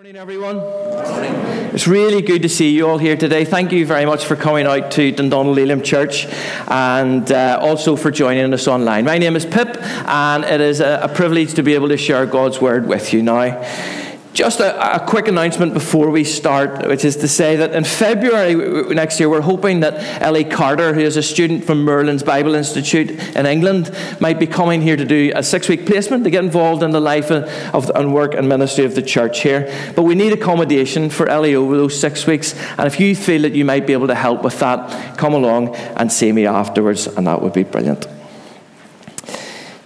Good morning, everyone. It's really good to see you all here today. Thank you very much for coming out to Dundonald Elim Church and uh, also for joining us online. My name is Pip, and it is a, a privilege to be able to share God's word with you now. Just a, a, quick announcement before we start, which is to say that in February next year, we're hoping that Ellie Carter, who is a student from Merlin's Bible Institute in England, might be coming here to do a six week placement to get involved in the life of, and work and ministry of the church here. But we need accommodation for Ellie over those six weeks. And if you feel that you might be able to help with that, come along and see me afterwards, and that would be brilliant.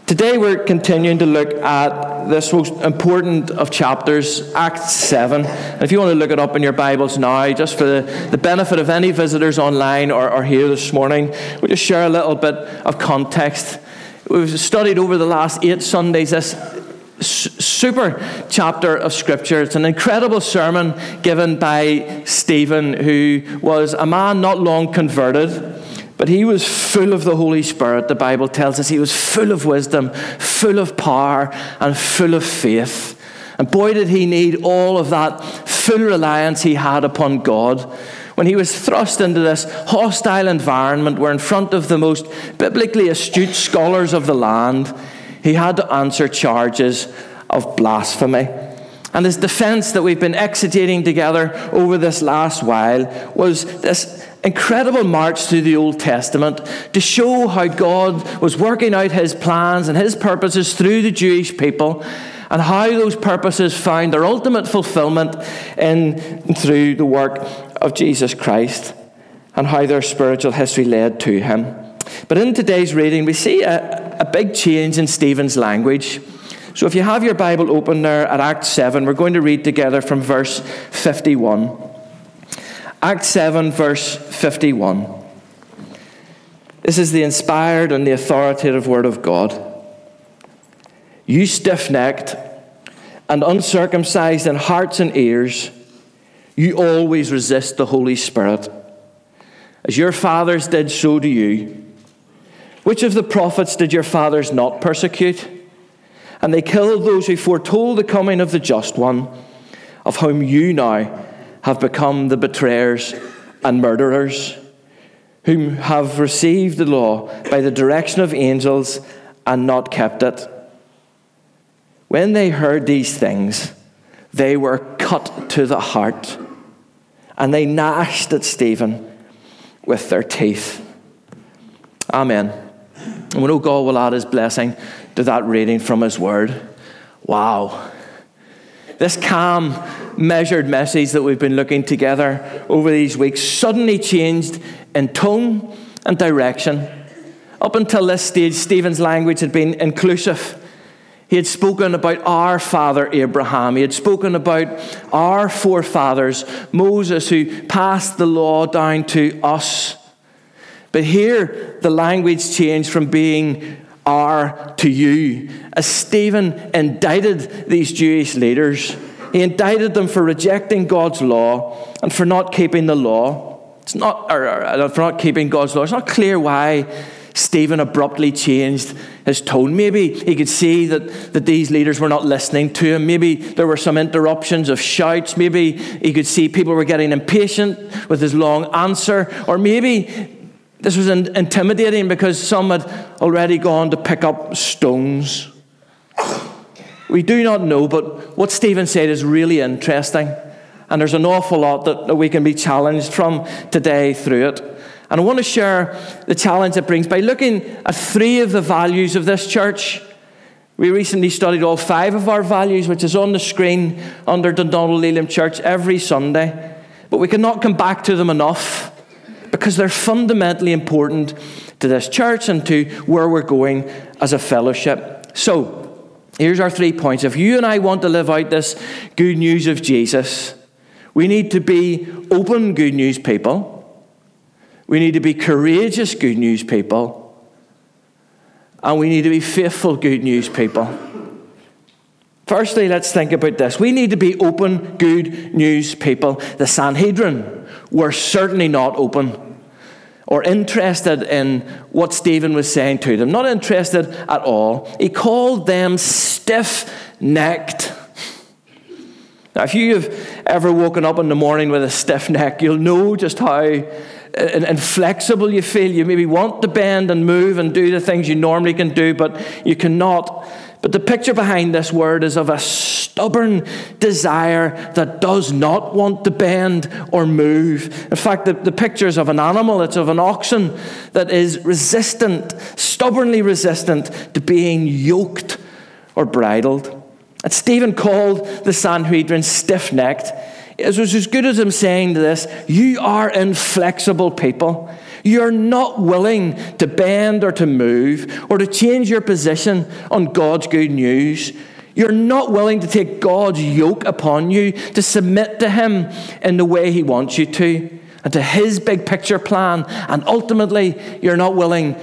Today we're continuing to look at this most important of chapters, Acts 7. And if you want to look it up in your Bibles now, just for the, the benefit of any visitors online or, or here this morning, we'll just share a little bit of context. We've studied over the last eight Sundays this super chapter of Scripture. It's an incredible sermon given by Stephen, who was a man not long converted but he was full of the Holy Spirit, the Bible tells us. He was full of wisdom, full of power, and full of faith. And boy, did he need all of that full reliance he had upon God. When he was thrust into this hostile environment where, in front of the most biblically astute scholars of the land, he had to answer charges of blasphemy. And his defense that we've been exegeting together over this last while was this incredible march through the Old Testament to show how God was working out his plans and his purposes through the Jewish people and how those purposes found their ultimate fulfillment in through the work of Jesus Christ and how their spiritual history led to him. But in today's reading, we see a, a big change in Stephen's language. So if you have your Bible open there at Acts 7, we're going to read together from verse 51. Acts 7, verse 51. This is the inspired and the authoritative Word of God. You stiff necked and uncircumcised in hearts and ears, you always resist the Holy Spirit. As your fathers did, so do you. Which of the prophets did your fathers not persecute? and they killed those who foretold the coming of the just one, of whom you now have become the betrayers and murderers, whom have received the law by the direction of angels and not kept it. When they heard these things, they were cut to the heart, and they gnashed at Stephen with their teeth. Amen. And we know God will add his blessing to that reading from His Word. Wow. This calm, measured message that we've been looking together over these weeks suddenly changed in tone and direction. Up until this stage, Stephen's language had been inclusive. He had spoken about our father Abraham. He had spoken about our forefathers, Moses, who passed the law down to us. But here, the language changed from being our to you. As Stephen indicted these Jewish leaders, he indicted them for rejecting God's law and for not keeping the law. It's not, or, or, for not keeping God's law. It's not clear why Stephen abruptly changed his tone. Maybe he could see that, that these leaders were not listening to him. Maybe there were some interruptions of shouts. Maybe he could see people were getting impatient with his long answer. Or maybe this was intimidating because some had already gone to pick up stones. We do not know, but what Stephen said is really interesting. And there's an awful lot that we can be challenged from today through it. And I want to share the challenge it brings by looking at three of the values of this church. We recently studied all five of our values, which is on the screen under Dundonald Elim Church every Sunday. But we cannot come back to them enough because they're fundamentally important to this church and to where we're going as a fellowship. So, here's our three points. If you and I want to live out this good news of Jesus, we need to be open good news people. We need to be courageous good news people. And we need to be faithful good news people. Firstly, let's think about this. We need to be open, good news people. The Sanhedrin were certainly not open or interested in what Stephen was saying to them. Not interested at all. He called them stiff necked. Now, if you have ever woken up in the morning with a stiff neck, you'll know just how uh, inflexible you feel. You maybe want to bend and move and do the things you normally can do, but you cannot. But the picture behind this word is of a stubborn desire that does not want to bend or move. In fact, the, the picture is of an animal, it's of an oxen that is resistant, stubbornly resistant to being yoked or bridled. And Stephen called the Sanhedrin stiff necked. It was as good as him saying to this, You are inflexible people. You're not willing to bend or to move or to change your position on God's good news. You're not willing to take God's yoke upon you, to submit to Him in the way He wants you to, and to His big picture plan. And ultimately, you're not willing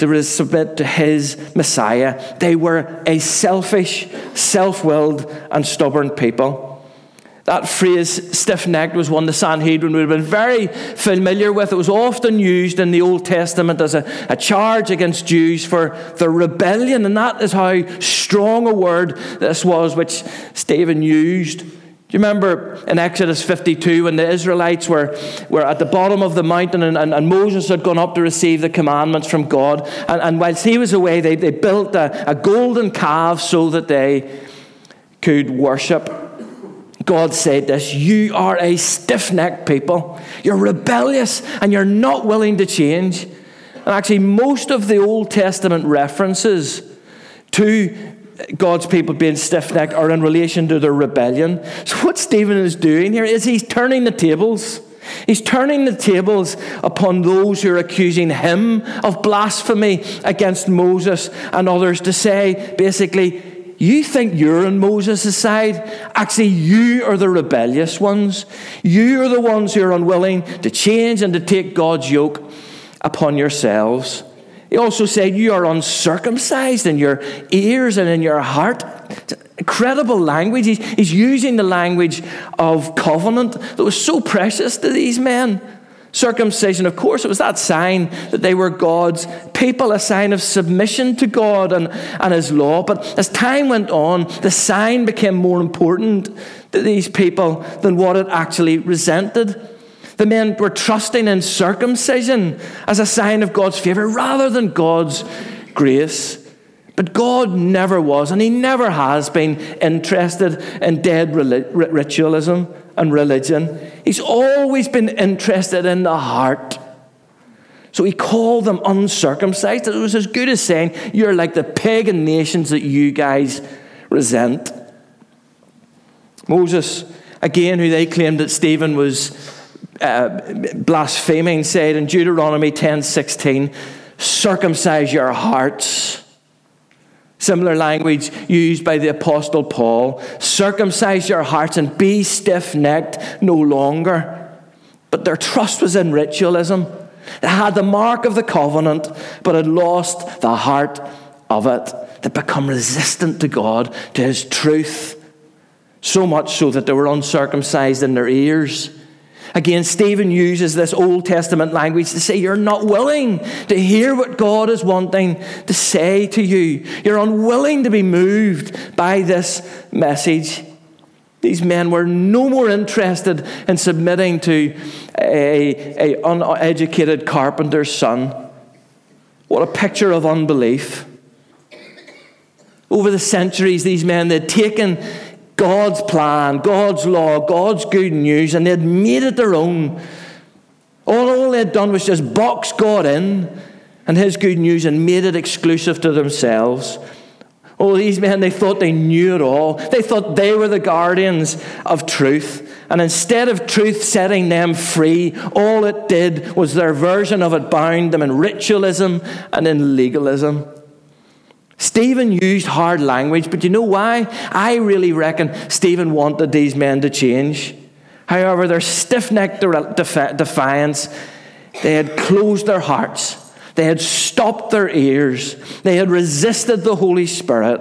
to submit to his Messiah. They were a selfish, self willed, and stubborn people. That phrase, stiff necked, was one the Sanhedrin would have been very familiar with. It was often used in the Old Testament as a, a charge against Jews for their rebellion, and that is how strong a word this was, which Stephen used. Do you remember in Exodus 52 when the Israelites were, were at the bottom of the mountain and, and, and Moses had gone up to receive the commandments from God? And, and whilst he was away, they, they built a, a golden calf so that they could worship. God said this You are a stiff necked people. You're rebellious and you're not willing to change. And actually, most of the Old Testament references to God's people being stiff necked are in relation to their rebellion. So, what Stephen is doing here is he's turning the tables. He's turning the tables upon those who are accusing him of blasphemy against Moses and others to say, basically, you think you're on Moses' side. Actually, you are the rebellious ones. You are the ones who are unwilling to change and to take God's yoke upon yourselves. He also said, You are uncircumcised in your ears and in your heart. Incredible language. He's, using the language of covenant that was so precious to these men. Circumcision, of course, it was that sign that they were God's people, a sign of submission to God and, and His law. But as time went on, the sign became more important to these people than what it actually resented. The men were trusting in circumcision as a sign of God's favor rather than God's grace. But God never was, and He never has been interested in dead ritualism and religion. He's always been interested in the heart. So He called them uncircumcised. It was as good as saying, You're like the pagan nations that you guys resent. Moses, again, who they claimed that Stephen was uh, blaspheming said in Deuteronomy 10:16, "Circumcise your hearts." Similar language used by the Apostle Paul. Circumcise your hearts and be stiff necked no longer. But their trust was in ritualism. They had the mark of the covenant, but had lost the heart of it. They become resistant to God, to His truth, so much so that they were uncircumcised in their ears. Again, Stephen uses this Old Testament language to say you're not willing to hear what God is wanting to say to you. You're unwilling to be moved by this message. These men were no more interested in submitting to a, uneducated carpenter's son. What a picture of unbelief. Over the centuries, these men they'd taken God's plan, God's law, God's good news, and they'd made it their own. All, all they'd done was just box God in and His good news and made it exclusive to themselves. Oh, these men, they thought they knew it all. They thought they were the guardians of truth. And instead of truth setting them free, all it did was their version of it bound them in ritualism and in legalism. Stephen used hard language, but you know why? I really reckon Stephen wanted these men to change. However, their stiff necked defiance, they had closed their hearts, they had stopped their ears, they had resisted the Holy Spirit,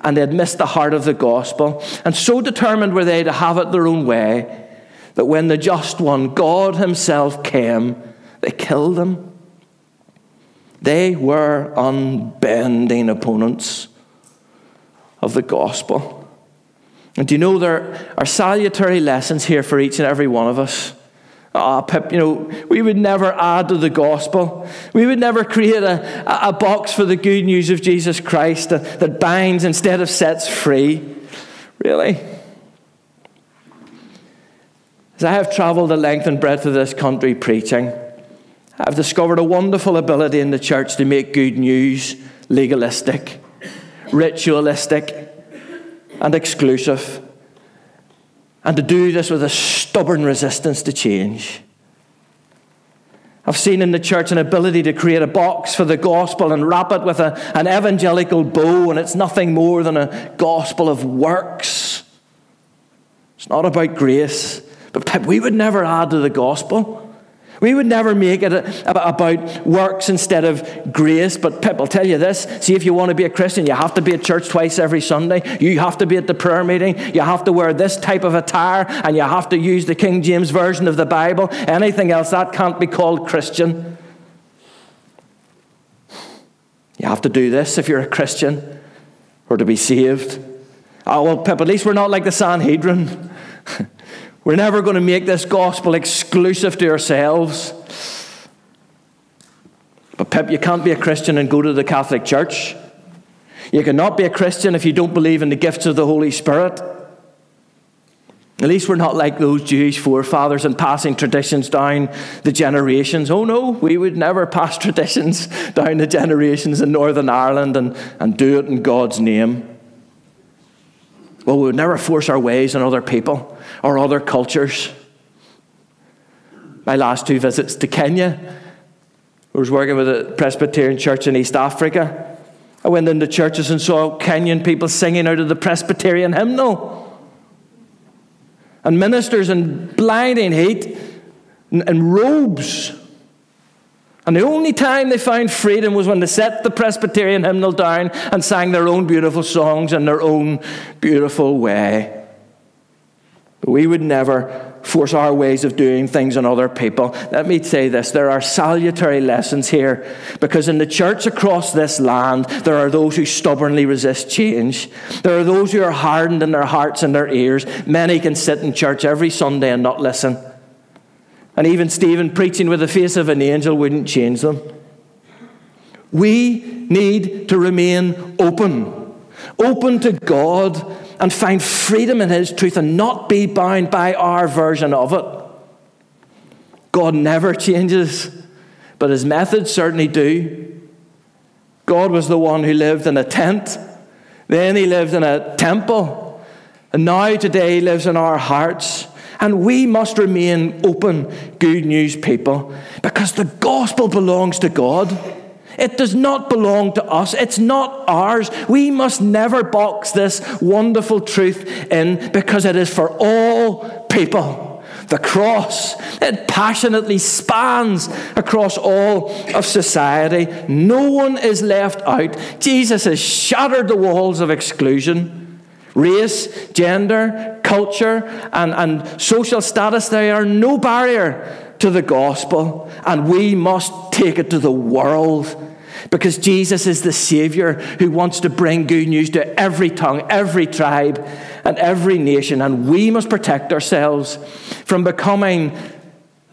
and they had missed the heart of the gospel. And so determined were they to have it their own way that when the just one, God Himself, came, they killed him. They were unbending opponents of the gospel. And do you know there are salutary lessons here for each and every one of us? Ah, Pip, you know, we would never add to the gospel. We would never create a, a box for the good news of Jesus Christ that, that binds instead of sets free. Really? As I have traveled the length and breadth of this country preaching, I've discovered a wonderful ability in the church to make good news legalistic, ritualistic, and exclusive and to do this with a stubborn resistance to change. I've seen in the church an ability to create a box for the gospel and wrap it with a, an evangelical bow, and it's nothing more than a gospel of works. It's not about grace, but we would never add to the gospel. We would never make it about works instead of grace. But I'll tell you this see, if you want to be a Christian, you have to be at church twice every Sunday. You have to be at the prayer meeting. You have to wear this type of attire. And you have to use the King James Version of the Bible. Anything else, that can't be called Christian. You have to do this if you're a Christian or to be saved. Oh, well, Pip, at least we're not like the Sanhedrin. We're never going to make this gospel exclusive to ourselves. But, Pip, you can't be a Christian and go to the Catholic Church. You cannot be a Christian if you don't believe in the gifts of the Holy Spirit. At least we're not like those Jewish forefathers and passing traditions down the generations. Oh no, we would never pass traditions down the generations in Northern Ireland and, and do it in God's name. Well, we would never force our ways on other people or other cultures. My last two visits to Kenya, I was working with a Presbyterian church in East Africa. I went into churches and saw Kenyan people singing out of the Presbyterian hymnal. And ministers in blinding heat and robes. And the only time they found freedom was when they set the Presbyterian hymnal down and sang their own beautiful songs in their own beautiful way. But we would never force our ways of doing things on other people. Let me say this there are salutary lessons here because in the church across this land, there are those who stubbornly resist change. There are those who are hardened in their hearts and their ears. Many can sit in church every Sunday and not listen. And even Stephen preaching with the face of an angel wouldn't change them. We need to remain open, open to God and find freedom in His truth and not be bound by our version of it. God never changes, but His methods certainly do. God was the one who lived in a tent, then He lived in a temple, and now today He lives in our hearts. And we must remain open, good news people because the gospel belongs to God. It does not belong to us. It's not ours. We must never box this wonderful truth in because it is for all people. The cross, it passionately spans across all of society. No one is left out. Jesus has shattered the walls of exclusion. Race, gender, culture, and, and social status, they are no barrier to the gospel, and we must take it to the world. Because Jesus is the Savior who wants to bring good news to every tongue, every tribe, and every nation. And we must protect ourselves from becoming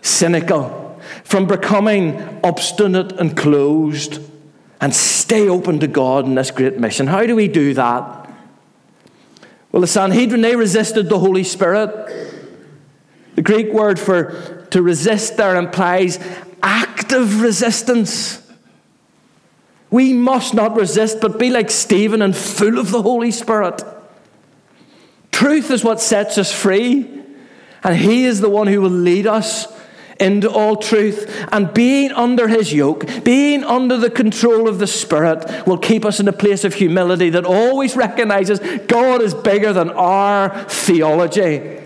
cynical, from becoming obstinate and closed, and stay open to God in this great mission. How do we do that? Well, the Sanhedrin, they resisted the Holy Spirit. The Greek word for to resist there implies active resistance. We must not resist, but be like Stephen and full of the Holy Spirit. Truth is what sets us free, and He is the one who will lead us into all truth. And being under His yoke, being under the control of the Spirit, will keep us in a place of humility that always recognizes God is bigger than our theology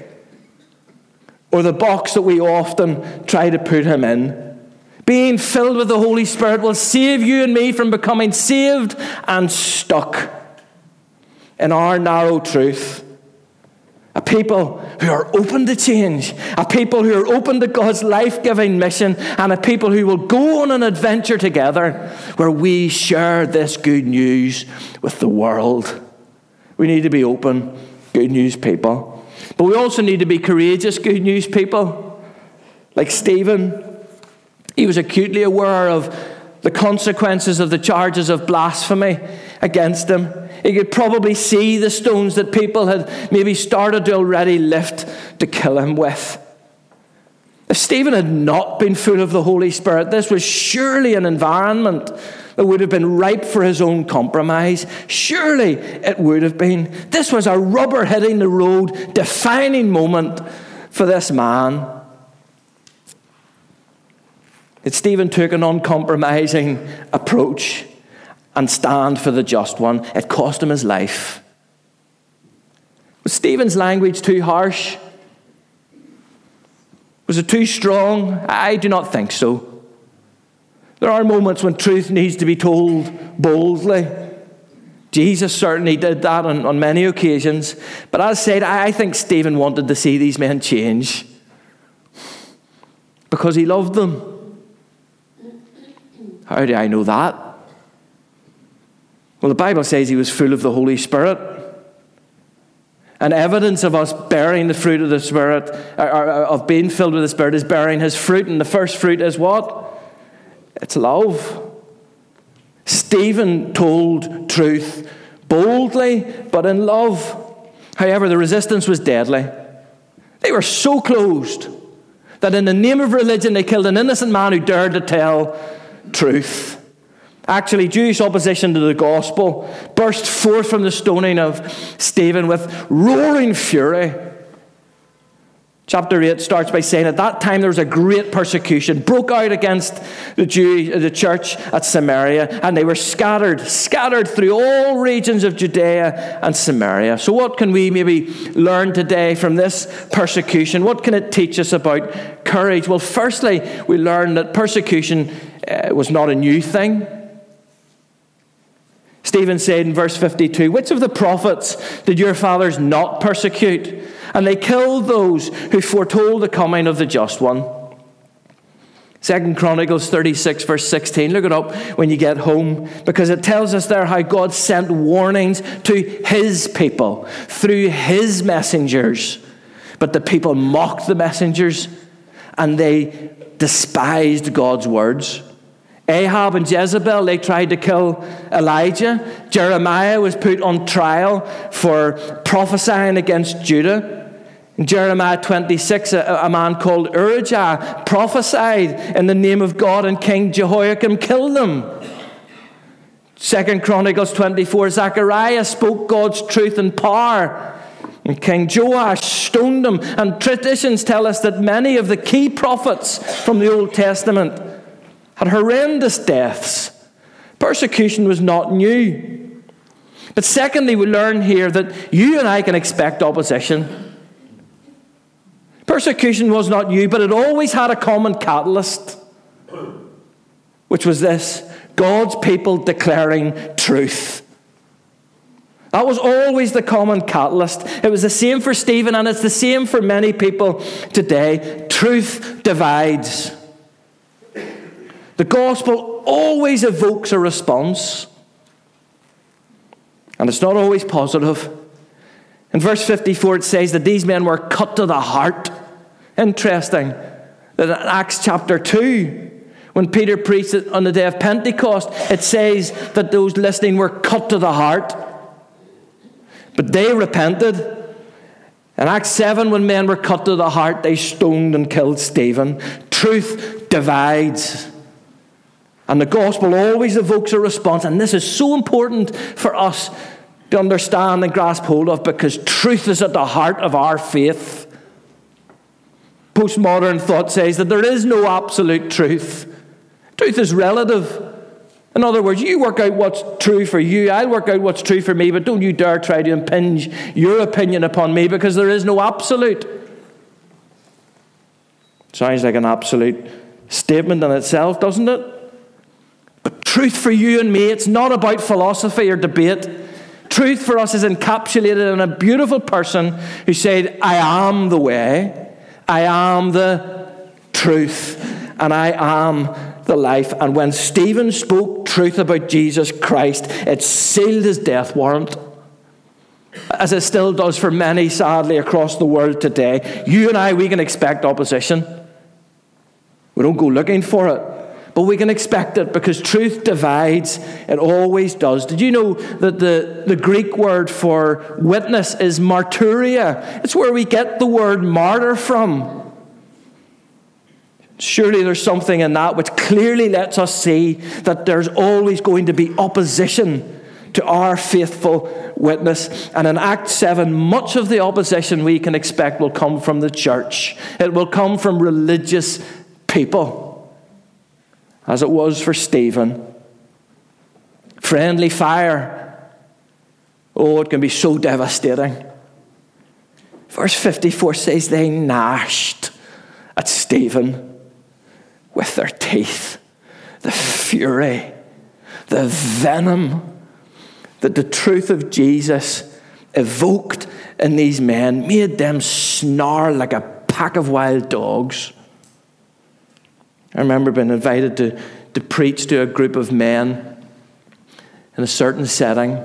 or the box that we often try to put Him in. Being filled with the Holy Spirit will save you and me from becoming saved and stuck in our narrow truth. People who are open to change, a people who are open to God's life giving mission, and a people who will go on an adventure together where we share this good news with the world. We need to be open good news people. But we also need to be courageous good news people. Like Stephen, he was acutely aware of the consequences of the charges of blasphemy against him. He could probably see the stones that people had maybe started to already lift to kill him with. If Stephen had not been full of the Holy Spirit, this was surely an environment that would have been ripe for his own compromise. Surely it would have been. This was a rubber hitting the road, defining moment for this man. That Stephen took an uncompromising approach and stand for the just one. It cost him his life. Was Stephen's language too harsh? Was it too strong? I do not think so. There are moments when truth needs to be told boldly. Jesus certainly did that on, on many occasions. But as I said, I think Stephen wanted to see these men change because he loved them. How do I know that? Well, the Bible says he was full of the Holy Spirit. And evidence of us bearing the fruit of the Spirit, or, or, of being filled with the Spirit, is bearing His fruit. And the first fruit is what? It's love. Stephen told truth boldly, but in love. However, the resistance was deadly. They were so closed that in the name of religion they killed an innocent man who dared to tell truth. Actually, Jewish opposition to the gospel burst forth from the stoning of Stephen with roaring fury. Chapter 8 starts by saying, At that time there was a great persecution, broke out against the, Jew, the church at Samaria, and they were scattered, scattered through all regions of Judea and Samaria. So, what can we maybe learn today from this persecution? What can it teach us about courage? Well, firstly, we learn that persecution uh, was not a new thing. Stephen said in verse 52 Which of the prophets did your fathers not persecute? And they killed those who foretold the coming of the just one. Second Chronicles 36, verse 16. Look it up when you get home, because it tells us there how God sent warnings to his people through his messengers. But the people mocked the messengers and they despised God's words. Ahab and Jezebel, they tried to kill Elijah. Jeremiah was put on trial for prophesying against Judah. In Jeremiah 26, a, a man called Urijah prophesied in the name of God, and King Jehoiakim killed them. Second Chronicles 24, Zechariah spoke God's truth and power. And King Joash stoned him. And traditions tell us that many of the key prophets from the Old Testament had horrendous deaths. Persecution was not new. But secondly, we learn here that you and I can expect opposition. Persecution was not new, but it always had a common catalyst, which was this God's people declaring truth. That was always the common catalyst. It was the same for Stephen, and it's the same for many people today. Truth divides. The gospel always evokes a response, and it's not always positive. In verse 54, it says that these men were cut to the heart. Interesting that in Acts chapter 2, when Peter preached on the day of Pentecost, it says that those listening were cut to the heart. But they repented. In Acts 7, when men were cut to the heart, they stoned and killed Stephen. Truth divides. And the gospel always evokes a response. And this is so important for us to understand and grasp hold of because truth is at the heart of our faith. Postmodern thought says that there is no absolute truth, truth is relative. In other words, you work out what's true for you, I'll work out what's true for me, but don't you dare try to impinge your opinion upon me because there is no absolute. Sounds like an absolute statement in itself, doesn't it? Truth for you and me, it's not about philosophy or debate. Truth for us is encapsulated in a beautiful person who said, I am the way, I am the truth, and I am the life. And when Stephen spoke truth about Jesus Christ, it sealed his death warrant. as it still does for many, sadly, across the world today, you and I, we can expect opposition. We don't go looking for it, but we can expect it because truth divides. It always does. Did you know that the, the Greek word for witness is martyria? It's where we get the word martyr from. Surely there's something in that which clearly lets us see that there's always going to be opposition to our faithful witness. And in Act 7, much of the opposition we can expect will come from the church, it will come from religious people, as it was for Stephen. Friendly fire. Oh, it can be so devastating. Verse 54 says they gnashed at Stephen with their teeth. The fury, the venom that the truth of Jesus evoked in these men made them snarl like a pack of wild dogs. I remember being invited to, to preach to a group of men in a certain setting.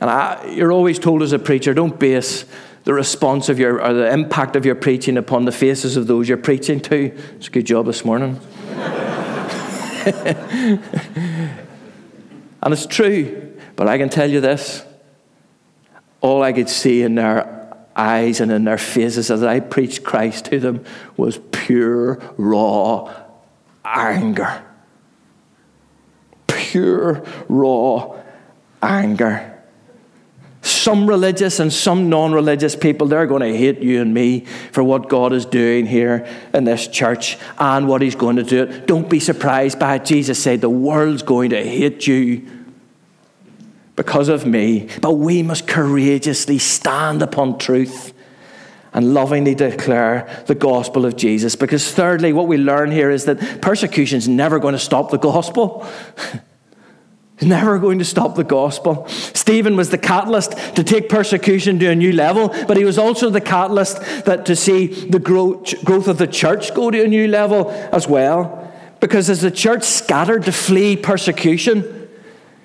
And I, you're always told as a preacher, don't base the response of your, or the impact of your preaching upon the faces of those you're preaching to. It's a good job this morning. and it's true, but I can tell you this all I could see in their eyes and in their faces as I preached Christ to them was pure, raw anger. Pure, raw anger some religious and some non religious people, they're going to hate you and me for what God is doing here in this church and what He's going to do. Don't be surprised by it. Jesus said, The world's going to hate you because of me. But we must courageously stand upon truth and lovingly declare the gospel of Jesus. Because, thirdly, what we learn here is that persecution is never going to stop the gospel. It's never going to stop the gospel. Stephen was the catalyst to take persecution to a new level, but he was also the catalyst that to see the growth, growth of the church go to a new level as well. Because as the church scattered to flee persecution,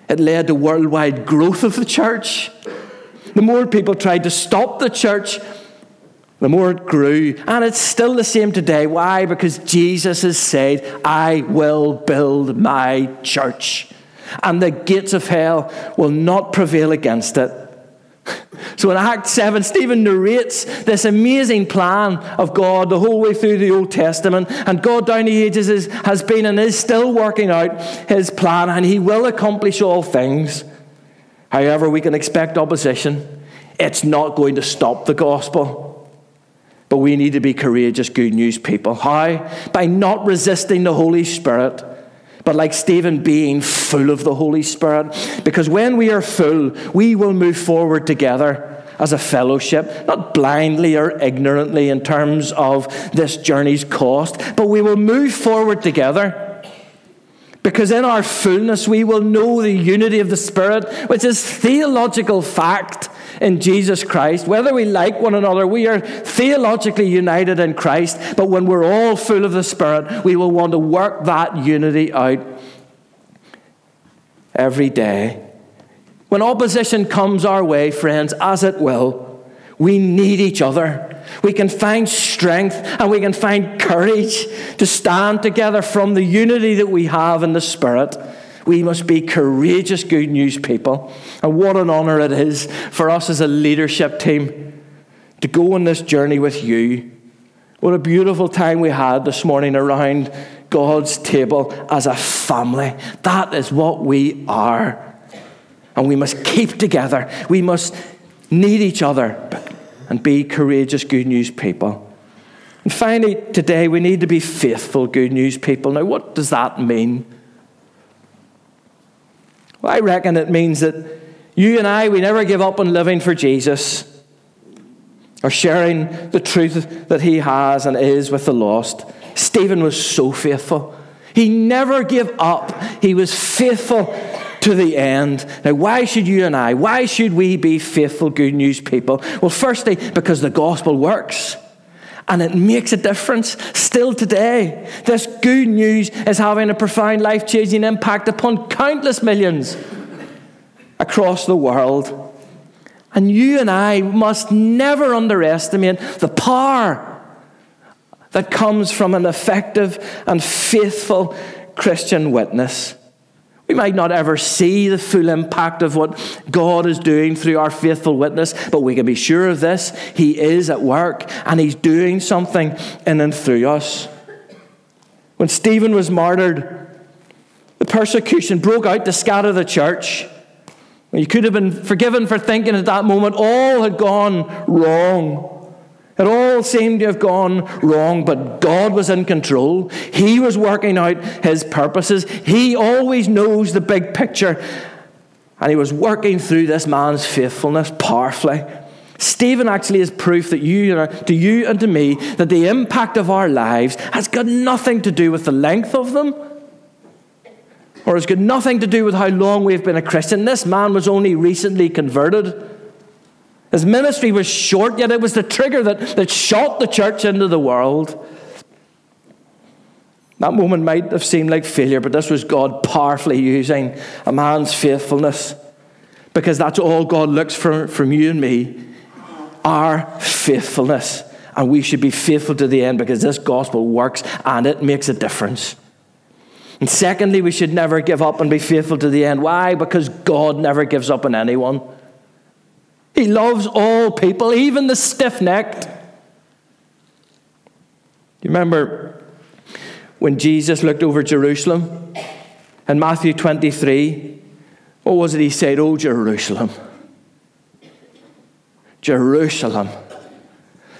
it led to worldwide growth of the church. The more people tried to stop the church, the more it grew. And it's still the same today. Why? Because Jesus has said, I will build my church and the gates of hell will not prevail against it. So in Act 7, Stephen narrates this amazing plan of God the whole way through the Old Testament. And God down the ages is, has been and is still working out his plan, and he will accomplish all things. However, we can expect opposition. It's not going to stop the gospel. But we need to be courageous, good news people. How? By not resisting the Holy Spirit but like Stephen, being full of the Holy Spirit. Because when we are full, we will move forward together as a fellowship, not blindly or ignorantly in terms of this journey's cost, but we will move forward together. Because in our fullness, we will know the unity of the Spirit, which is theological fact in Jesus Christ. Whether we like one another, we are theologically united in Christ, but when we're all full of the Spirit, we will want to work that unity out every day. When opposition comes our way, friends, as it will, we need each other. We can find strength and we can find courage to stand together from the unity that we have in the Spirit. We must be courageous, good news people. And what an honor it is for us as a leadership team to go on this journey with you. What a beautiful time we had this morning around God's table as a family. That is what we are. And we must keep together. We must need each other and be courageous, good news people. And finally, today we need to be faithful, good news people. Now, what does that mean? Well, I reckon it means that you and I, we never give up on living for Jesus or sharing the truth that he has and is with the lost. Stephen was so faithful. He never gave up. He was faithful to the end. Now, why should you and I, why should we be faithful, good news people? Well, firstly, because the gospel works and it makes a difference still today. This good news is having a profound life changing impact upon countless millions. Across the world. And you and I must never underestimate the power that comes from an effective and faithful Christian witness. We might not ever see the full impact of what God is doing through our faithful witness, but we can be sure of this. He is at work and He's doing something in and through us. When Stephen was martyred, the persecution broke out to scatter the church. You could have been forgiven for thinking at that moment all had gone wrong. It all seemed to have gone wrong, but God was in control. He was working out His purposes. He always knows the big picture. And He was working through this man's faithfulness powerfully. Stephen actually is proof that you, to you and to me, that the impact of our lives has got nothing to do with the length of them, or has got nothing to do with how long we've been a Christian. This man was only recently converted. His ministry was short, yet it was the trigger that, that shot the church into the world. That moment might have seemed like failure, but this was God powerfully using a man's faithfulness because that's all God looks for from you and me our faithfulness. And we should be faithful to the end because this gospel works and it makes a difference. And secondly, we should never give up and be faithful to the end. Why? Because God never gives up on anyone. He loves all people, even the stiff necked. Do you remember when Jesus looked over Jerusalem in Matthew 23? What was it he said? Oh, Jerusalem. Jerusalem,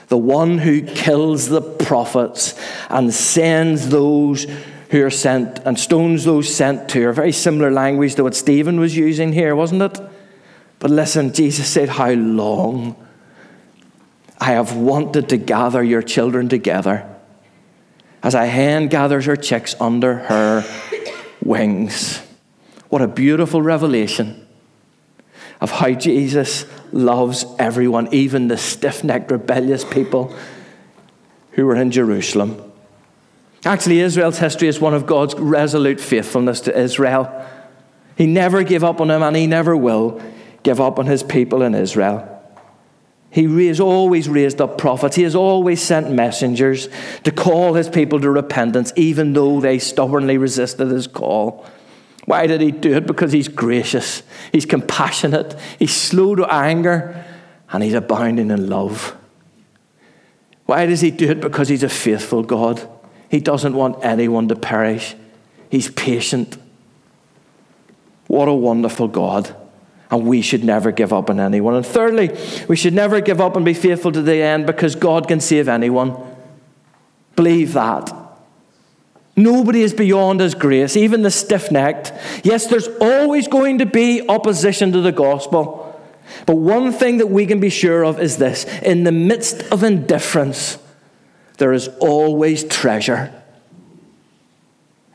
the one who kills the prophets and sends those who are sent and stones those sent to her. Very similar language to what Stephen was using here, wasn't it? But listen, Jesus said, How long I have wanted to gather your children together as a hen gathers her chicks under her wings. What a beautiful revelation of how Jesus loves everyone, even the stiff necked, rebellious people who were in Jerusalem. Actually, Israel's history is one of God's resolute faithfulness to Israel. He never gave up on them and he never will give up on his people in Israel. He has always raised up prophets. He has always sent messengers to call his people to repentance, even though they stubbornly resisted his call. Why did he do it? Because he's gracious, he's compassionate, he's slow to anger, and he's abounding in love. Why does he do it? Because he's a faithful God. He doesn't want anyone to perish, he's patient. What a wonderful God. And we should never give up on anyone. And thirdly, we should never give up and be faithful to the end because God can save anyone. Believe that. Nobody is beyond His grace, even the stiff necked. Yes, there's always going to be opposition to the gospel. But one thing that we can be sure of is this in the midst of indifference, there is always treasure.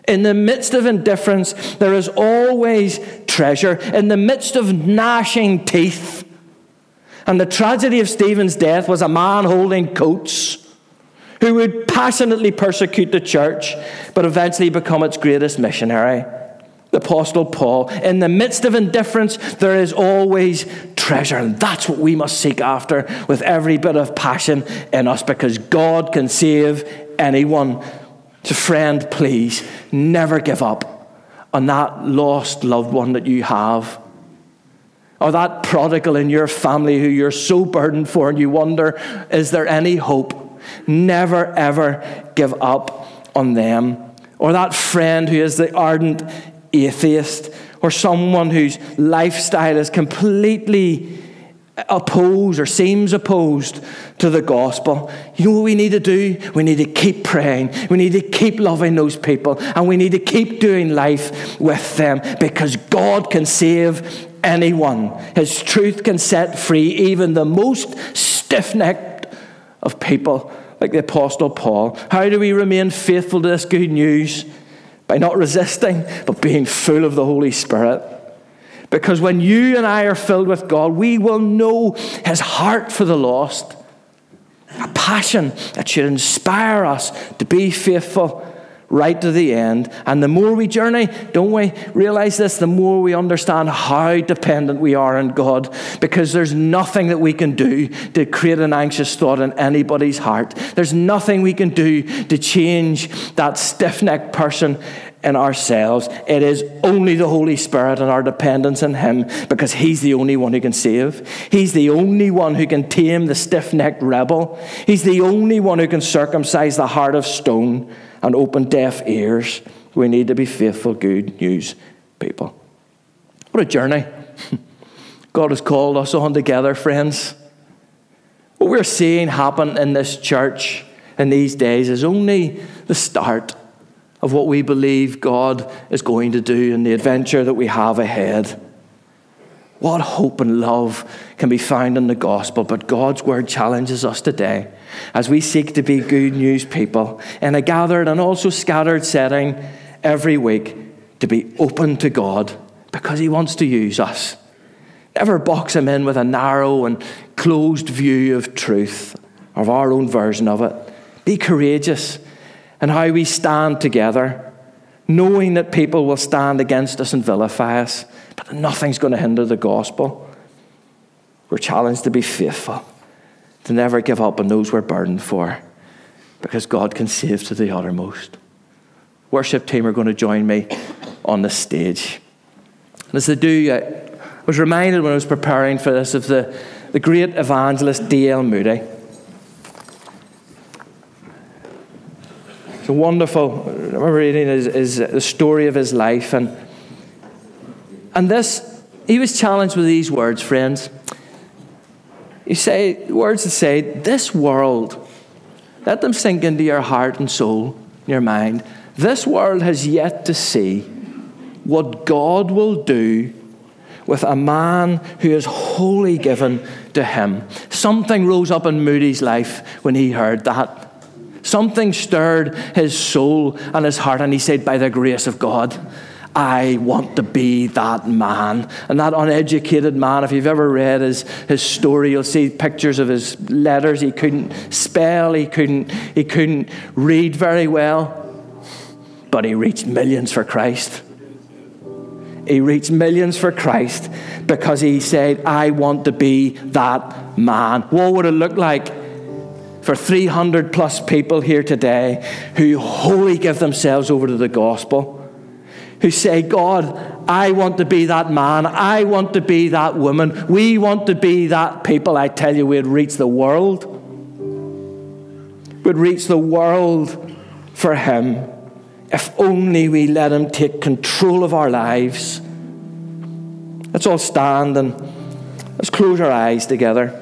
In the midst of indifference, there is always treasure. In the midst of gnashing teeth, and the tragedy of Stephen's death was a man holding coats who would passionately persecute the church, but eventually become its greatest missionary, the Apostle Paul. In the midst of indifference, there is always treasure, and that's what we must seek after with every bit of passion in us because God can save anyone. So, friend, please never give up on that lost loved one that you have. Or that prodigal in your family who you're so burdened for, and you wonder, is there any hope? Never, ever give up on them. Or that friend who is the ardent atheist, or someone whose lifestyle is completely opposed or seems opposed to the gospel, you know what we need to do? We need to keep praying. We need to keep loving those people. And we need to keep doing life with them because God can save anyone. His truth can set free even the most stiff necked of people, like the Apostle Paul. How do we remain faithful to this good news? By not resisting, but being full of the Holy Spirit. Because when you and I are filled with God, we will know His heart for the lost. A passion that should inspire us to be faithful right to the end. And the more we journey, don't we realize this? The more we understand how dependent we are on God because there's nothing that we can do to create an anxious thought in anybody's heart. There's nothing we can do to change that stiff necked person in ourselves. It is only the Holy Spirit and our dependence on Him because He's the only one who can save. He's the only one who can tame the stiff necked rebel. He's the only one who can circumcise the heart of stone and open deaf ears. We need to be faithful, good news people. What a journey. God has called us on together, friends. What we're seeing happen in this church in these days is only the start of what we believe God is going to do in the adventure that we have ahead. What hope and love can be found in the gospel, but God's word challenges us today as we seek to be good news people in a gathered and also scattered setting every week to be open to God because He wants to use us. Never box Him in with a narrow and closed view of truth, of our own version of it. Be courageous in how we stand together, knowing that people will stand against us and vilify us, but nothing's going to hinder the gospel. We're challenged to be faithful, to never give up on those we're burdened for, because God can save to the uttermost. Worship team are going to join me on the stage. And as they do, uh, I was reminded when I was preparing for this of the, the great evangelist D.L. Moody. It's a wonderful, I remember reading his, his, the story of his life. And, and this, he was challenged with these words, friends. You say, words that say, this world, let them sink into your heart and soul, your mind. This world has yet to see what God will do with a man who is wholly given to him. Something rose up in Moody's life when he heard that. Something stirred his soul and his heart, and he said, By the grace of God, I want to be that man. And that uneducated man, if you've ever read his, his story, you'll see pictures of his letters. He couldn't spell, he couldn't, he couldn't read very well, but he reached millions for Christ. He reached millions for Christ because he said, I want to be that man. What would it look like? For 300 plus people here today who wholly give themselves over to the gospel, who say, God, I want to be that man. I want to be that woman. We want to be that people. I tell you, we'd reach the world. We'd reach the world for Him if only we let Him take control of our lives. Let's all stand and let's close our eyes together.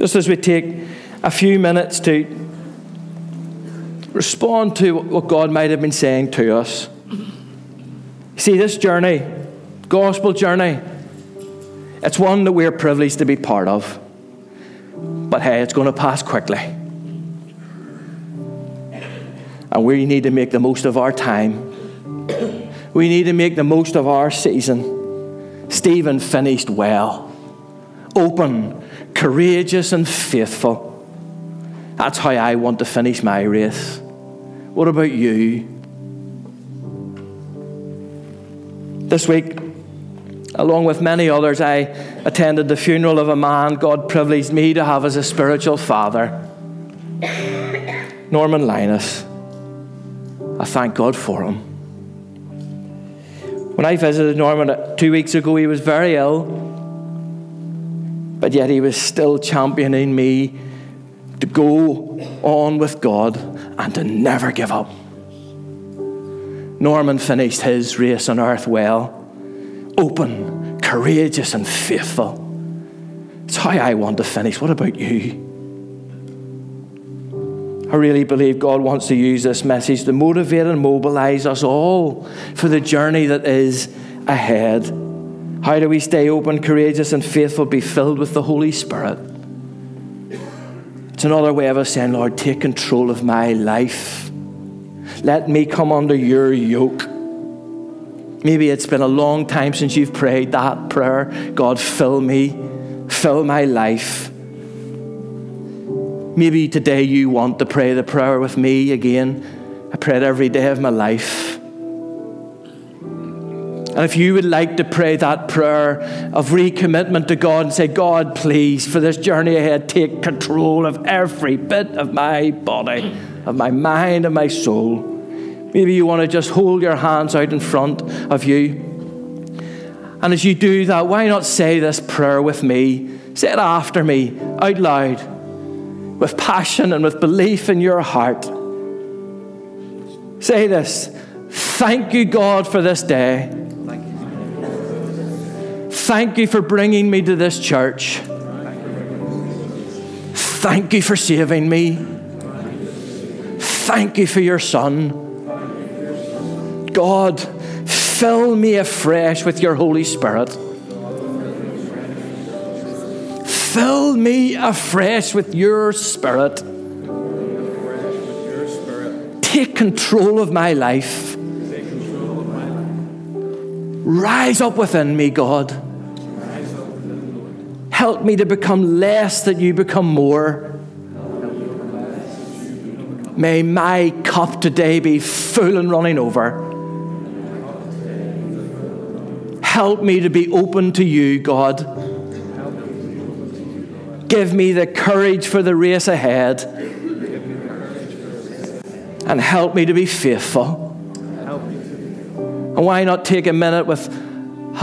Just as we take a few minutes to respond to what God might have been saying to us. See, this journey, gospel journey, it's one that we're privileged to be part of. But hey, it's going to pass quickly. And we need to make the most of our time. We need to make the most of our season. Stephen finished well, open courageous and faithful. That's how I want to finish my race. What about you? This week, along with many others, I attended the funeral of a man God privileged me to have as a spiritual father, Norman Linus. I thank God for him. When I visited Norman uh, two weeks ago, he was very ill. But yet he was still championing me to go on with God and to never give up. Norman finished his race on earth well, open, courageous, and faithful. It's how I want to finish. What about you? I really believe God wants to use this message to motivate and mobilize us all for the journey that is ahead. How do we stay open, courageous, and faithful, be filled with the Holy Spirit? It's another way of us saying, Lord, take control of my life. Let me come under your yoke. Maybe it's been a long time since you've prayed that prayer. God, fill me, fill my life. maybe today you want to pray the prayer with me again. I pray it every day of my life. And if you would like to pray that prayer of recommitment to God and say, God, please, for this journey ahead, take control of every bit of my body, of my mind, and my soul. Maybe you want to just hold your hands out in front of you. And as you do that, why not say this prayer with me? Say it after me, out loud, with passion and with belief in your heart. Say this Thank you, God, for this day. Thank you for bringing me to this church. Thank you for saving me. Thank you for your son. God, fill me afresh with your Holy Spirit. Fill me afresh with your Spirit. Take control of my life. Rise up within me, God. Help me to become less that you become more. May my cup today be full and running over. Help me to be open to you, God. Give me the courage for the race ahead. And help me to be faithful. And why not take a minute with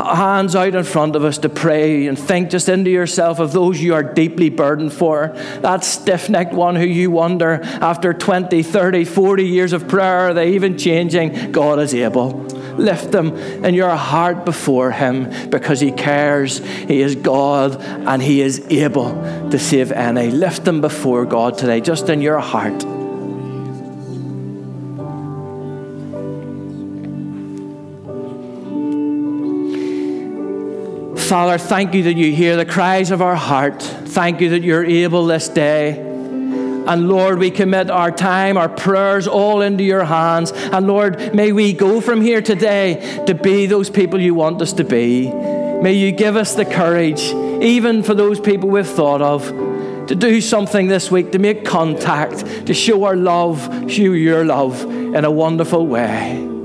hands out in front of us to pray and think just into yourself of those you are deeply burdened for. That stiff necked one who you wonder after 20, 30, 40 years of prayer, are they even changing? God is able. Lift them in your heart before Him because He cares. He is God and He is able to save any. Lift them before God today, just in your heart. Father, thank you that you hear the cries of our heart. Thank you that you're able this day. And Lord, we commit our time, our prayers all into your hands. And Lord, may we go from here today to be those people you want us to be. May you give us the courage, even for those people we've thought of, to do something this week, to make contact, to show our love, show your love in a wonderful way.